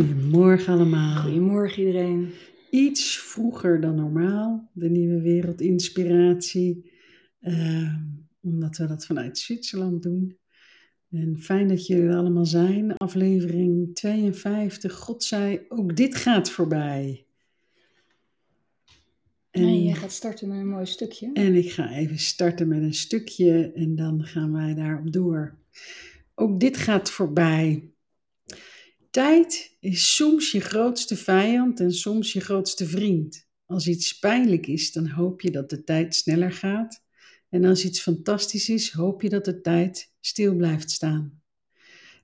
Goedemorgen allemaal. Goedemorgen iedereen. Iets vroeger dan normaal, de Nieuwe Wereldinspiratie, uh, omdat we dat vanuit Zwitserland doen. En fijn dat jullie er allemaal zijn. Aflevering 52. God zei, ook dit gaat voorbij. En, en je gaat starten met een mooi stukje. En ik ga even starten met een stukje en dan gaan wij daarop door. Ook dit gaat voorbij. Tijd is soms je grootste vijand en soms je grootste vriend. Als iets pijnlijk is, dan hoop je dat de tijd sneller gaat. En als iets fantastisch is, hoop je dat de tijd stil blijft staan.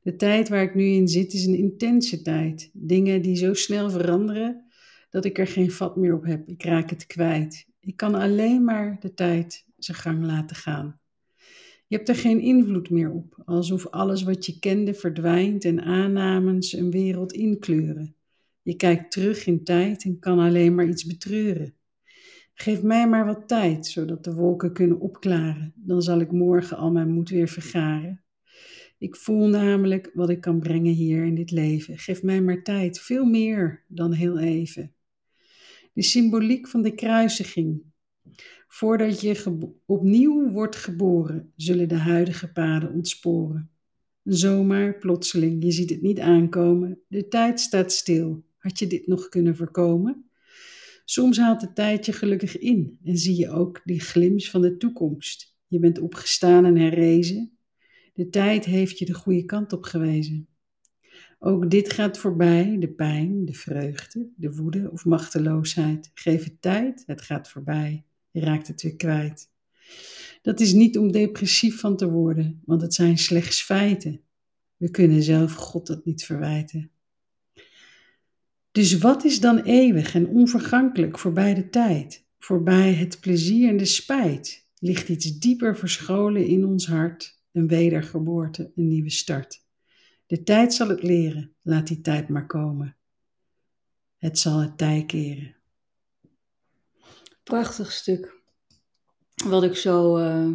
De tijd waar ik nu in zit is een intense tijd. Dingen die zo snel veranderen dat ik er geen vat meer op heb. Ik raak het kwijt. Ik kan alleen maar de tijd zijn gang laten gaan. Je hebt er geen invloed meer op, alsof alles wat je kende verdwijnt en aannames een wereld inkleuren. Je kijkt terug in tijd en kan alleen maar iets betreuren. Geef mij maar wat tijd, zodat de wolken kunnen opklaren. Dan zal ik morgen al mijn moed weer vergaren. Ik voel namelijk wat ik kan brengen hier in dit leven. Geef mij maar tijd, veel meer dan heel even. De symboliek van de kruisiging, Voordat je opnieuw wordt geboren, zullen de huidige paden ontsporen. Zomaar, plotseling, je ziet het niet aankomen. De tijd staat stil. Had je dit nog kunnen voorkomen? Soms haalt de tijd je gelukkig in en zie je ook die glimps van de toekomst. Je bent opgestaan en herrezen. De tijd heeft je de goede kant op gewezen. Ook dit gaat voorbij, de pijn, de vreugde, de woede of machteloosheid. Geef het tijd, het gaat voorbij. Raakt het weer kwijt. Dat is niet om depressief van te worden, want het zijn slechts feiten. We kunnen zelf God dat niet verwijten. Dus wat is dan eeuwig en onvergankelijk voorbij de tijd, voorbij het plezier en de spijt? Ligt iets dieper verscholen in ons hart, een wedergeboorte, een nieuwe start. De tijd zal het leren, laat die tijd maar komen. Het zal het tij keren. Prachtig stuk. Wat ik zo uh,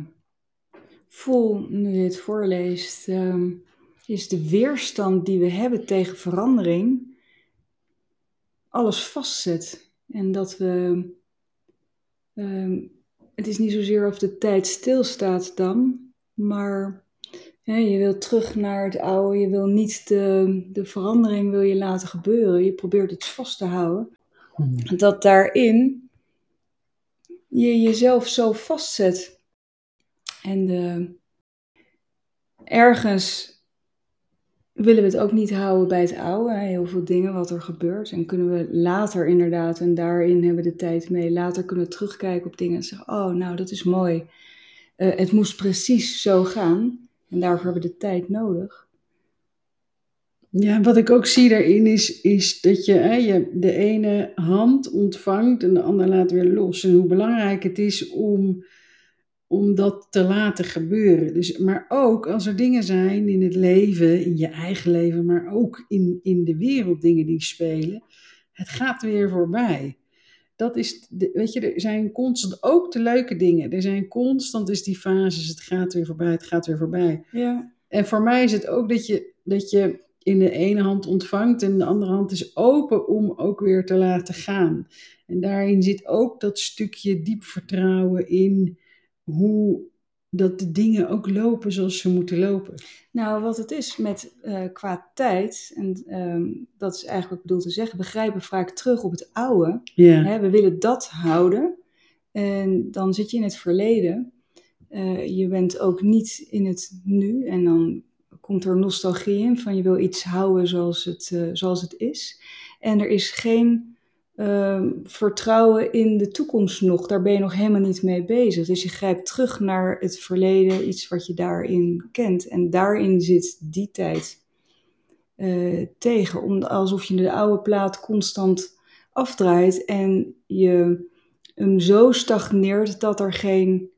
voel nu je het voorleest, uh, is de weerstand die we hebben tegen verandering, alles vastzet. En dat we, uh, het is niet zozeer of de tijd stilstaat dan, maar je wil terug naar het oude, je wil niet de, de verandering wil je laten gebeuren, je probeert het vast te houden. Hmm. Dat daarin je jezelf zo vastzet. En de, ergens willen we het ook niet houden bij het oude. Heel veel dingen wat er gebeurt. En kunnen we later inderdaad, en daarin hebben we de tijd mee, later kunnen we terugkijken op dingen en zeggen: Oh, nou, dat is mooi. Uh, het moest precies zo gaan. En daarvoor hebben we de tijd nodig. Ja, wat ik ook zie daarin is, is dat je, hè, je de ene hand ontvangt en de andere laat weer los. En hoe belangrijk het is om, om dat te laten gebeuren. Dus, maar ook als er dingen zijn in het leven, in je eigen leven, maar ook in, in de wereld dingen die spelen, het gaat weer voorbij. Dat is, de, weet je, er zijn constant ook de leuke dingen. Er zijn constant is die fases, het gaat weer voorbij, het gaat weer voorbij. Ja. En voor mij is het ook dat je, dat je in de ene hand ontvangt en de andere hand is open om ook weer te laten gaan. En daarin zit ook dat stukje diep vertrouwen in hoe dat de dingen ook lopen zoals ze moeten lopen. Nou, wat het is met uh, qua tijd, en um, dat is eigenlijk wat ik bedoel te zeggen, begrijpen vaak terug op het oude. Hè, we willen dat houden en dan zit je in het verleden. Uh, je bent ook niet in het nu en dan komt er nostalgie in van je wil iets houden zoals het, uh, zoals het is. En er is geen uh, vertrouwen in de toekomst nog. Daar ben je nog helemaal niet mee bezig. Dus je grijpt terug naar het verleden, iets wat je daarin kent. En daarin zit die tijd uh, tegen. Om, alsof je de oude plaat constant afdraait en je hem zo stagneert dat er geen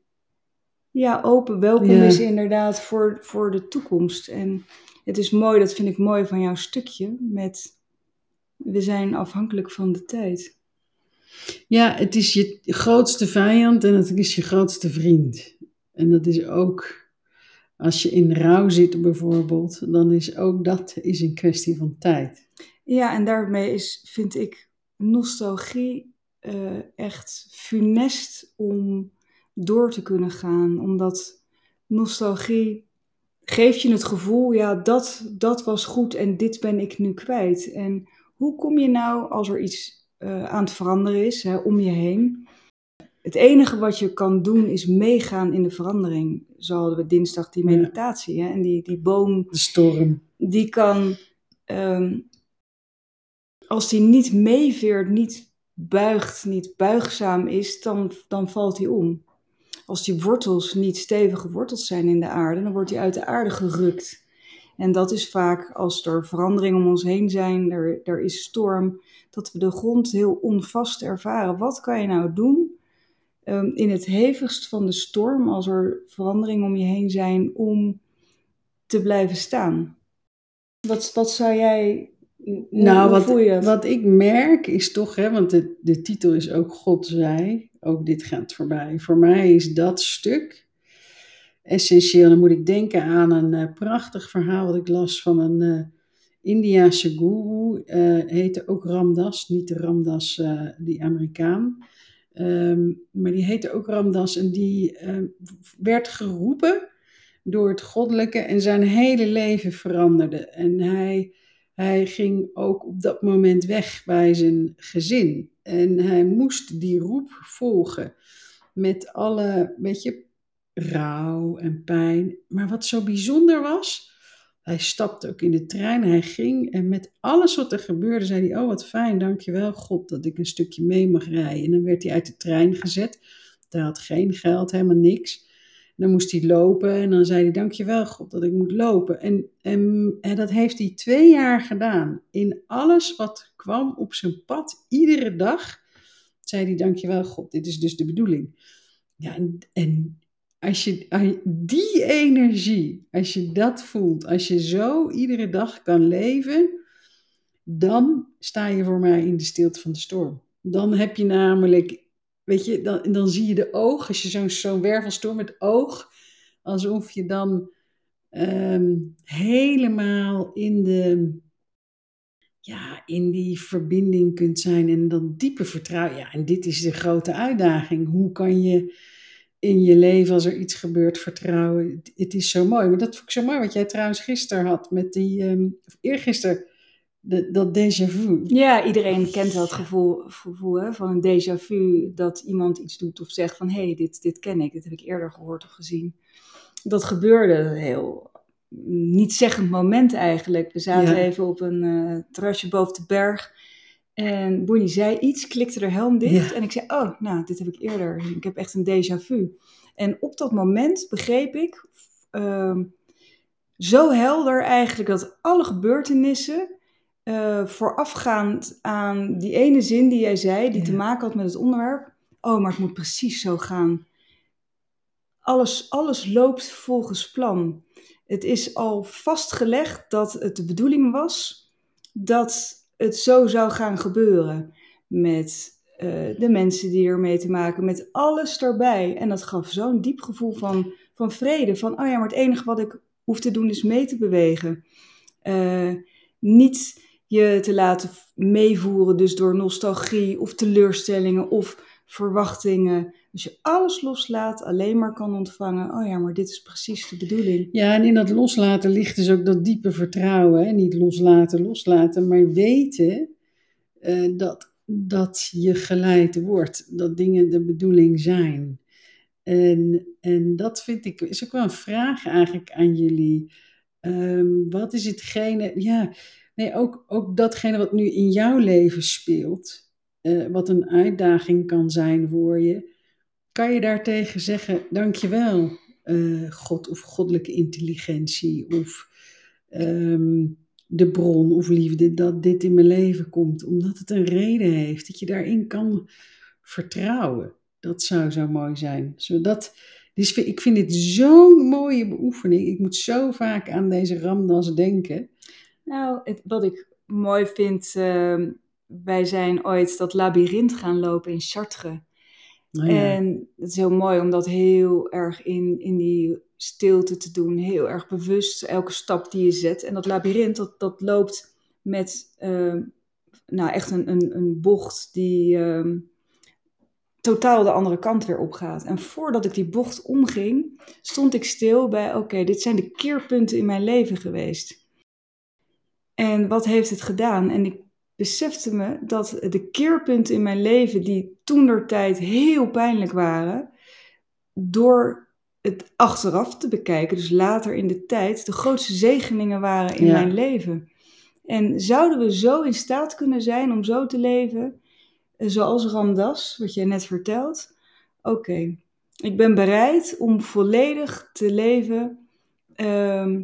ja, open welkom is inderdaad voor, voor de toekomst. En het is mooi, dat vind ik mooi van jouw stukje, met we zijn afhankelijk van de tijd. Ja, het is je grootste vijand en het is je grootste vriend. En dat is ook, als je in rouw zit bijvoorbeeld, dan is ook dat is een kwestie van tijd. Ja, en daarmee is, vind ik, nostalgie eh, echt funest om door te kunnen gaan. Omdat nostalgie geeft je het gevoel, ja, dat, dat was goed en dit ben ik nu kwijt. En hoe kom je nou als er iets uh, aan het veranderen is hè, om je heen? Het enige wat je kan doen is meegaan in de verandering. Zo hadden we dinsdag die meditatie. Hè? En die, die boom. De storm. Die kan. Um, als die niet meeveert, niet buigt, niet buigzaam is, dan, dan valt hij om. Als die wortels niet stevig geworteld zijn in de aarde, dan wordt hij uit de aarde gerukt. En dat is vaak als er veranderingen om ons heen zijn, er, er is storm, dat we de grond heel onvast ervaren. Wat kan je nou doen um, in het hevigst van de storm, als er veranderingen om je heen zijn, om te blijven staan? Wat, wat zou jij nou, wat, wat ik merk is toch, hè, want de, de titel is ook God zei, ook dit gaat voorbij. Voor mij is dat stuk essentieel. Dan moet ik denken aan een uh, prachtig verhaal wat ik las van een uh, Indiase guru. Uh, heette ook Ramdas, niet de Ramdas, die Amerikaan. Um, maar die heette ook Ramdas en die werd geroepen door het goddelijke en zijn hele leven veranderde. En hij hij ging ook op dat moment weg bij zijn gezin. En hij moest die roep volgen. Met alle, weet je, rouw en pijn. Maar wat zo bijzonder was, hij stapte ook in de trein, hij ging en met alles wat er gebeurde zei hij, oh wat fijn, dankjewel God dat ik een stukje mee mag rijden. En dan werd hij uit de trein gezet, hij had geen geld, helemaal niks dan moest hij lopen en dan zei hij, dankjewel God dat ik moet lopen. En, en, dat heeft hij twee jaar gedaan. In alles wat kwam op zijn pad, iedere dag, zei hij, dankjewel God, dit is dus de bedoeling. Ja, en, en als je die energie, als je dat voelt, als je zo iedere dag kan leven, dan sta je voor mij in de stilte van de storm. Dan heb je namelijk weet je, dan, dan zie je de oog, als je zo'n zo'n wervelstorm met oog, alsof je dan ehm, helemaal in de, ja, in die verbinding kunt zijn en dan diepe vertrouwen. Ja, en dit is de grote uitdaging. Hoe kan je in je leven, als er iets gebeurt, vertrouwen? Het, is zo mooi. Maar dat vond ik zo mooi, wat jij trouwens gisteren had met die, um, of eergisteren de, dat déjà vu. Ja, iedereen kent wel het gevoel, gevoel hè, van een déjà vu. Dat iemand iets doet of zegt van... hé, hey, dit, dit ken ik, dit heb ik eerder gehoord of gezien. Dat gebeurde heel niet zeggend moment eigenlijk. We zaten even op een uh, terrasje boven de berg. En Bonnie zei iets, klikte er helm dicht. En ik zei, oh, nou, dit heb ik eerder. Ik heb echt een déjà vu. En op dat moment begreep ik... Uh, zo helder eigenlijk dat alle gebeurtenissen uh, voorafgaand aan die ene zin die jij zei, die te maken had met het onderwerp. Oh, maar het moet precies zo gaan. Alles, alles loopt volgens plan. Het is al vastgelegd dat het de bedoeling was dat het zo zou gaan gebeuren. Met uh, de mensen die ermee te maken, met alles erbij. En dat gaf zo'n diep gevoel van, van vrede. Van, oh ja, maar het enige wat ik hoef te doen is mee te bewegen. Uh, niet je te laten meevoeren, dus door nostalgie of teleurstellingen of verwachtingen. Dus je alles loslaat, alleen maar kan ontvangen. Oh ja, maar dit is precies de bedoeling. Ja, en in dat loslaten ligt dus ook dat diepe vertrouwen. Hè? Niet loslaten, loslaten, maar weten uh, dat, dat je geleid wordt. Dat dingen de bedoeling zijn. En, en dat vind ik, is ook wel een vraag eigenlijk aan jullie. Um, wat is hetgene, ja, Nee, ook, ook datgene wat nu in jouw leven speelt, uh, wat een uitdaging kan zijn voor je, kan je daartegen zeggen: Dankjewel, uh, God of goddelijke intelligentie of um, de bron of liefde dat dit in mijn leven komt, omdat het een reden heeft, dat je daarin kan vertrouwen. Dat zou zo mooi zijn. Zodat, dus ik vind dit zo'n mooie beoefening. Ik moet zo vaak aan deze Ramdas denken. Nou, het, wat ik mooi vind, uh, wij zijn ooit dat labyrint gaan lopen in Chartres. Oh ja. En het is heel mooi om dat heel erg in, in die stilte te doen, heel erg bewust, elke stap die je zet. En dat labyrint, dat, dat loopt met ehm, nou, echt een, een, een bocht die ehm, totaal de andere kant weer opgaat. En voordat ik die bocht omging, stond ik stil bij: oké, dit zijn de keerpunten in mijn leven geweest. En wat heeft het gedaan? En ik besefte me dat de keerpunten in mijn leven, die toen tijd heel pijnlijk waren, door het achteraf te bekijken, dus later in de tijd, de grootste zegeningen waren in mijn leven. En zouden we zo in staat kunnen zijn om zo te leven, zoals Ramdas, wat jij net vertelt? Oké, ik ben bereid om volledig te leven ehm,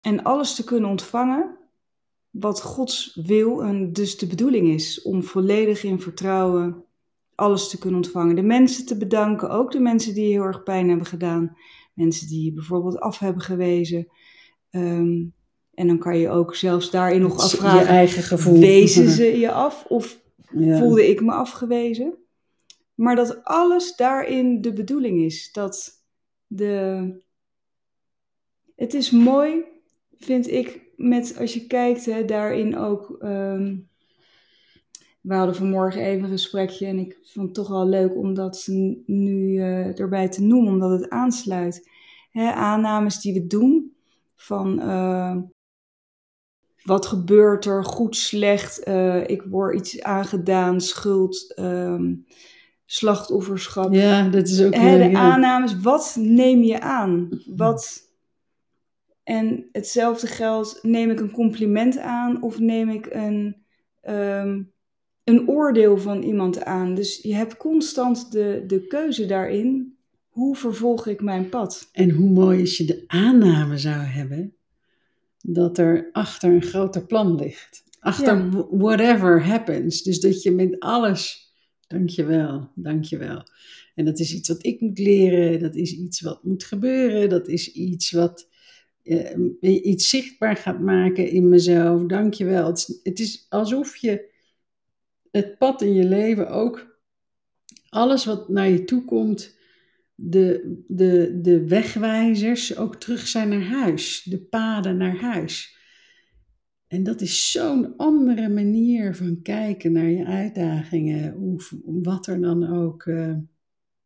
en alles te kunnen ontvangen wat Gods wil en dus de bedoeling is. Om volledig in vertrouwen alles te kunnen ontvangen. De mensen te bedanken, ook de mensen die heel erg pijn hebben gedaan. Mensen die je bijvoorbeeld af hebben gewezen. Ehm, en dan kan je ook zelfs daarin nog afvragen. Je eigen gevoel. Wezen ze je af of voelde ik me afgewezen? Maar dat alles daarin de bedoeling is. Dat de... Het is mooi, vind ik, met, als je kijkt, hè, daarin ook. Um, we hadden vanmorgen even een gesprekje en ik vond het toch wel leuk om dat nu uh, erbij te noemen, omdat het aansluit. Hè, aannames die we doen van uh, wat gebeurt er, goed, slecht, uh, ik word iets aangedaan, schuld, um, slachtofferschap. Ja, dat is ook hè, De aannames, wat neem je aan? Wat en hetzelfde geldt, neem ik een compliment aan of neem ik een, um, een oordeel van iemand aan. Dus je hebt constant de, de keuze daarin. Hoe vervolg ik mijn pad? En hoe mooi als je de aanname zou hebben dat er achter een groter plan ligt. Achter whatever happens. Dus dat je met alles, dankjewel, dankjewel. En dat is iets wat ik moet leren, dat is iets wat moet gebeuren, dat is iets wat uh, iets zichtbaar gaat maken in mezelf. Dankjewel. Het, het is alsof je het pad in je leven ook, alles wat naar je toe komt, de, de, de wegwijzers ook terug zijn naar huis. De paden naar huis. En dat is zo'n andere manier van kijken naar je uitdagingen, of wat er dan ook. Uh,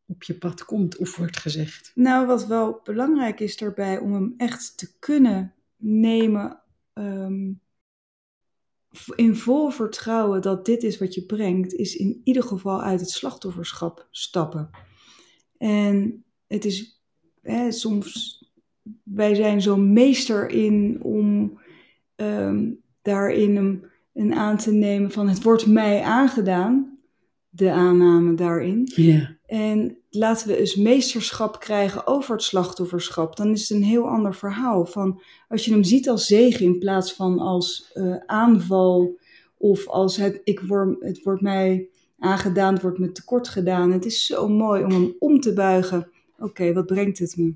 op je pad komt of wordt gezegd. Nou, wat wel belangrijk is daarbij om hem echt te kunnen nemen ehm, in vol vertrouwen dat dit is wat je brengt, is in ieder geval uit het slachtofferschap stappen. En het is hè, soms, wij zijn zo meester in om um, daarin een, een aan te nemen van het wordt mij aangedaan de aanname daarin. Ja. En laten we eens meesterschap krijgen over het slachtofferschap. Dan is het een heel ander verhaal. Van als je hem ziet als zegen in plaats van als uh, aanval of als het, ik word, het wordt mij aangedaan, het wordt me tekort gedaan. Het is zo mooi om hem om te buigen. Oké, wat brengt het me?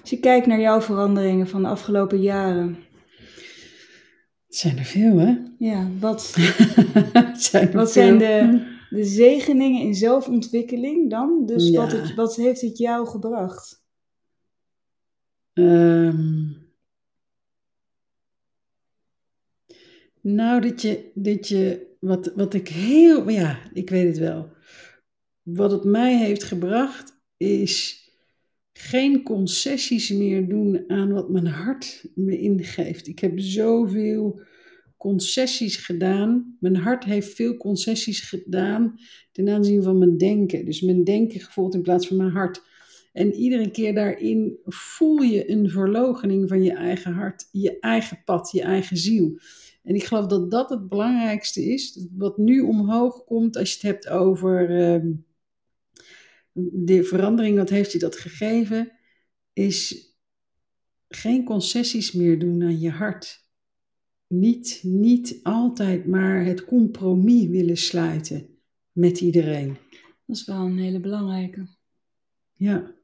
Als je kijkt naar jouw veranderingen van de afgelopen jaren, het zijn er veel, hè? Ja, wat, zijn, wat zijn de, de zegeningen in zelfontwikkeling dan? Dus wat, het, wat heeft het jou gebracht? Um, nou, dat je, dat je wat, wat ik heel, ja, ik weet het wel. Wat het mij heeft gebracht is geen concessies meer doen aan wat mijn hart me ingeeft. Ik heb zoveel concessies gedaan. Mijn hart heeft veel concessies gedaan ten aanzien van mijn denken. Dus mijn denken gevolgd in plaats van mijn hart. En iedere keer daarin voel je een verlogening van je eigen hart, je eigen pad, je eigen ziel. En ik geloof dat dat het belangrijkste is, wat nu omhoog komt als je het hebt over uh, de verandering, wat heeft je dat gegeven, is geen concessies meer doen aan je hart. Niet, niet altijd maar het compromis willen sluiten met iedereen. Dat is wel een hele belangrijke. Ja.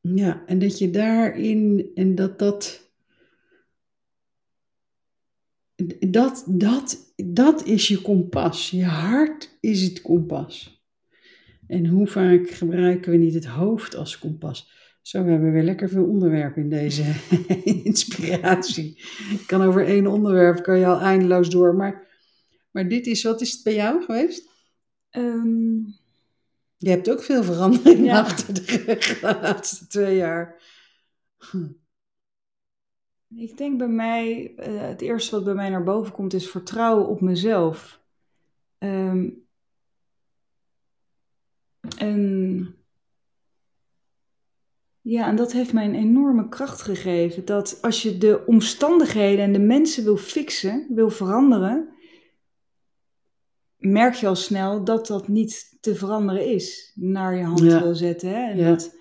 Ja, en dat je daarin, en dat dat, dat, dat, dat is je kompas. Je hart is het kompas. En hoe vaak gebruiken we niet het hoofd als kompas? Zo, we hebben weer lekker veel onderwerpen in deze inspiratie. Ik kan over één onderwerp, kan je al eindeloos door. Maar, maar dit is, wat is het bij jou geweest? Ehm, Je hebt ook veel verandering Ja. achter de rug de laatste twee jaar. Ik denk bij mij, eh, het eerste wat bij mij naar boven komt is vertrouwen op mezelf. Ehm, en ja, en dat heeft mij een enorme kracht gegeven. Dat als je de omstandigheden en de mensen wil fixen, wil veranderen, merk je al snel dat dat niet te veranderen is. Naar je hand Ja. wil zetten. Hè? En Ja. dat,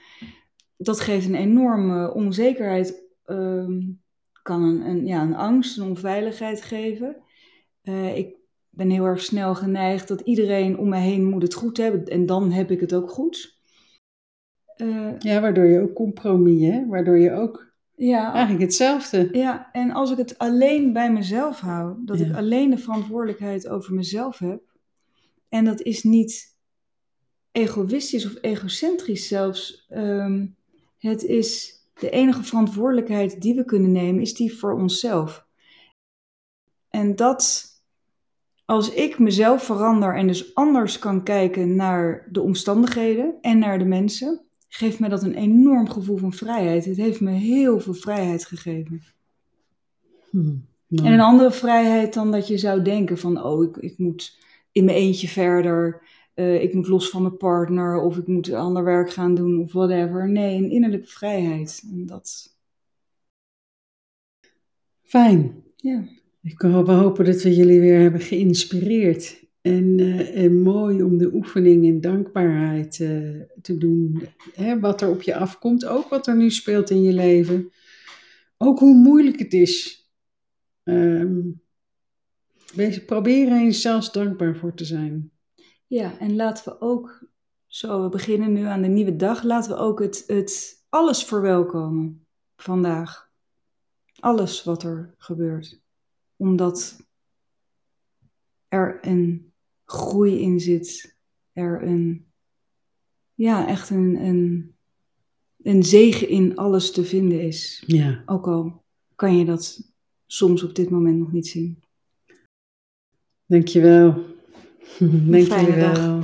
dat geeft een enorme onzekerheid. ehm, kan een, een, ja, een angst, een onveiligheid geven. Eh, ik ben heel erg snel geneigd dat iedereen om me heen moet het goed hebben. En dan heb ik het ook goed. Eh, Ja, waardoor je ook compromis, hè? Waardoor je ook ja, eigenlijk hetzelfde. Ja, en als ik het alleen bij mezelf hou, dat ik alleen de verantwoordelijkheid over mezelf heb, en dat is niet egoïstisch of egocentrisch zelfs, ehm, het is de enige verantwoordelijkheid die we kunnen nemen, is die voor onszelf. En dat, als ik mezelf verander en dus anders kan kijken naar de omstandigheden en naar de mensen, geeft mij dat een enorm gevoel van vrijheid. Het heeft me heel veel vrijheid gegeven. Hm. Nou, En een andere vrijheid dan dat je zou denken van, oh, ik, ik moet in mijn eentje verder, eh, ik moet los van mijn partner of ik moet ander werk gaan doen of whatever. Nee, een innerlijke vrijheid. En dat, Fijn. ja. Ik hoop, we hopen dat we jullie weer hebben geïnspireerd. En, eh, en mooi om de oefening in dankbaarheid eh, te doen. Hè, wat er op je afkomt, ook wat er nu speelt in je leven. Ook hoe moeilijk het is. Ehm, wees, probeer er eens zelfs dankbaar voor te zijn. Ja, en laten we ook, zo we beginnen nu aan de nieuwe dag, laten we ook het, het alles verwelkomen vandaag. Alles wat er gebeurt. Omdat er een groei in zit. Er een, ja, echt een, een, een zegen in alles te vinden is. Ja, Ook al kan je dat soms op dit moment nog niet zien. dankjewel. fijne dankjewel.